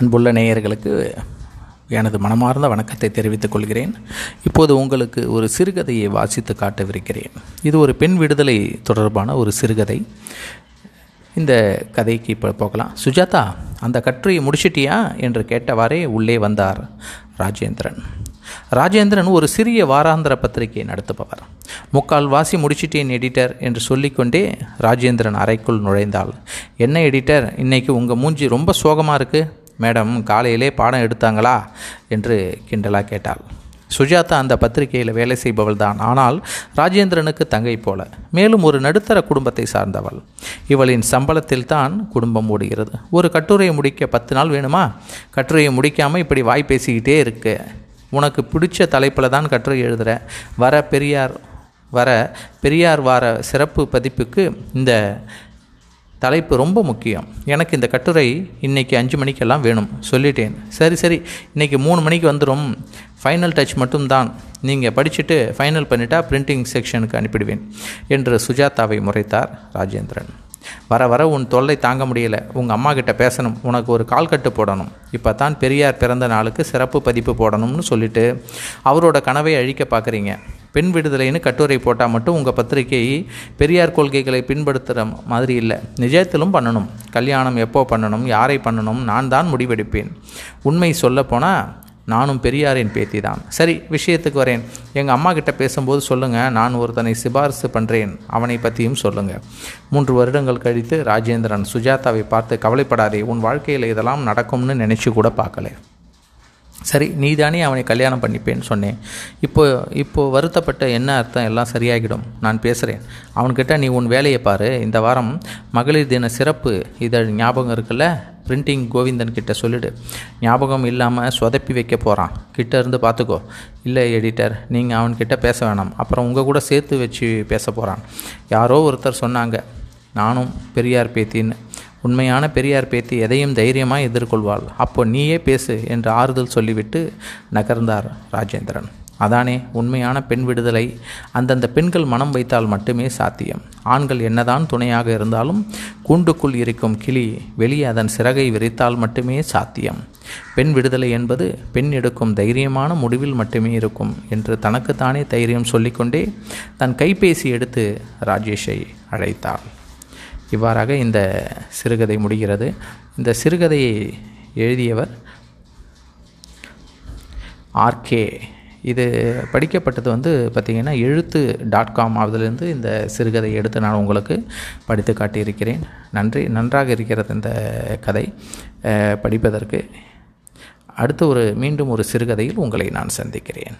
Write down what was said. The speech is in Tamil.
அன்புள்ள நேயர்களுக்கு எனது மனமார்ந்த வணக்கத்தை தெரிவித்துக் கொள்கிறேன். இப்போது உங்களுக்கு ஒரு சிறுகதையை வாசித்து காட்டவிருக்கிறேன். இது ஒரு பெண் விடுதலை தொடர்பான ஒரு சிறுகதை. இந்த கதைக்கு இப்போ போகலாம். சுஜாதா அந்த கட்டுரையை முடிச்சிட்டியா என்று கேட்டவாறே உள்ளே வந்தார் ராஜேந்திரன். ராஜேந்திரன் ஒரு சிறிய வாராந்திர பத்திரிகை நடத்துபவர். முக்கால் வாசி முடிச்சிட்டேன் எடிட்டர் என்று சொல்லிக்கொண்டே ராஜேந்திரன் அறைக்குள் நுழைந்தாள். என்ன எடிட்டர்? இன்னைக்கு உங்கள் மூஞ்சி ரொம்ப சோகமாக இருக்குது மேடம் காலையிலே பாடம் எடுத்தாங்களா? என்று கிண்டலாக கேட்டாள். சுஜாதா அந்த பத்திரிகையில் வேலை செய்பவள் தான் ஆனால் ராஜேந்திரனுக்கு தங்கை போல. மேலும் ஒரு நடுத்தர குடும்பத்தை சார்ந்தவள். இவளின் சம்பளத்தில் தான் குடும்பம் ஓடுகிறது. ஒரு கட்டுரையை முடிக்க பத்து நாள் வேணுமா? கட்டுரையை முடிக்காமல் இப்படி வாய் பேசிக்கிட்டே இருக்கு. உனக்கு பிடிச்ச தலைப்பில் தான் கட்டுரை எழுதுகிற வர பெரியார் வர பெரியார் வார சிறப்பு பதிப்புக்கு இந்த தலைப்பு ரொம்ப முக்கியம். எனக்கு இந்த கட்டுரை இன்றைக்கி அஞ்சு மணிக்கெல்லாம் வேணும். சொல்லிட்டேன். சரி சரி. இன்றைக்கி மூணு மணிக்கு வந்துடும் ஃபைனல் டச் மட்டும்தான். நீங்கள் படிச்சுட்டு ஃபைனல் பண்ணிட்டா பிரிண்டிங் செக்ஷனுக்கு அனுப்பிடுவேன் என்று சுஜாதாவை முறைத்தார் ராஜேந்திரன். வர வர உன் தொல்லை தாங்க முடியலை. உங்கள் அம்மா கிட்ட பேசணும். உனக்கு ஒரு கால் கட்டு போடணும். இப்போ தான் பெரியார் பிறந்த நாளுக்கு சிறப்பு பதிப்பு போடணும்னு சொல்லிட்டு அவரோட கனவை அழிக்க பார்க்குறீங்க. பெண் விடுதலைன்னு கட்டுரை போட்டால் மட்டும் உங்கள் பத்திரிகை பெரியார் கொள்கைகளை பின்படுத்துகிற மாதிரி இல்லை. நிஜத்திலும் பண்ணணும். கல்யாணம் எப்போ பண்ணணும்? யாரை பண்ணணும்? நான் தான் முடிவெடுப்பேன். உண்மை சொல்லப்போனால் நானும் பெரியாரின் பேத்தி தான். சரி விஷயத்துக்கு வரேன். எங்கள் அம்மா கிட்ட பேசும்போது சொல்லுங்கள் நான் ஒருத்தனை சிபாரிசு பண்ணுறேன் அவனை பற்றியும் சொல்லுங்கள் மூன்று வருடங்கள் கழித்து ராஜேந்திரன் சுஜாதாவை பார்த்து கவலைப்படாதே உன் வாழ்க்கையில் இதெல்லாம் நடக்கும்னு நினச்சி கூட பார்க்கல. சரி நீ தானே அவனை கல்யாணம் பண்ணிப்பேன்னு சொன்னேன். இப்போ இப்போது வருத்தப்பட்ட என்ன அர்த்தம்? எல்லாம் சரியாகிடும். நான் பேசுகிறேன் அவன்கிட்ட நீ உன் வேலையை பாரு. இந்த வாரம் மகளிர் தின சிறப்பு. இதழ் ஞாபகம் இருக்குல்ல? பிரிண்டிங் கோவிந்தன் கிட்ட சொல்லிடு. ஞாபகம் இல்லாமல் சொதப்பி வைக்க போகிறான் கிட்ட இருந்து பார்த்துக்கோ இல்லை எடிட்டர் நீங்கள் அவன்கிட்ட பேச வேணாம். அப்புறம் உங்கள் கூட சேர்த்து வச்சு பேச போகிறான் யாரோ ஒருத்தர் சொன்னாங்க. நானும் பெரியார் பேத்தின்னு. உண்மையான பெரியார் பேத்தி எதையும் தைரியமாக எதிர்கொள்வாள். அப்போ நீயே பேசு என்று ஆறுதல் சொல்லிவிட்டு நகர்ந்தார் ராஜேந்திரன். அதானே உண்மையான பெண் விடுதலை. அந்தந்த பெண்கள் மனம் வைத்தால் மட்டுமே சாத்தியம். ஆண்கள் என்னதான் துணையாக இருந்தாலும் கூண்டுக்குள் இருக்கும் கிளி வெளியே அதன் சிறகை விரித்தால் மட்டுமே சாத்தியம். பெண் விடுதலை என்பது பெண் எடுக்கும் தைரியமான முடிவில் மட்டுமே இருக்கும் என்று தனக்குத்தானே தைரியம் சொல்லிக்கொண்டே தன் கைபேசி எடுத்து ராஜேஷை அழைத்தாள். இவ்வாறாக இந்த சிறுகதை முடிகிறது. இந்த சிறுகதையை எழுதியவர் ஆர்கே இது படிக்கப்பட்டது வந்து பார்த்திங்கன்னா எழுத்து டாட் காம் அதிலிருந்து இந்த சிறுகதை எடுத்து நான் உங்களுக்கு படித்து காட்டியிருக்கிறேன். நன்றி. நன்றாக இருக்கிறது இந்த கதை படிப்பதற்கு. அடுத்து ஒரு மீண்டும் ஒரு சிறுகதையில் உங்களை நான் சந்திக்கிறேன்.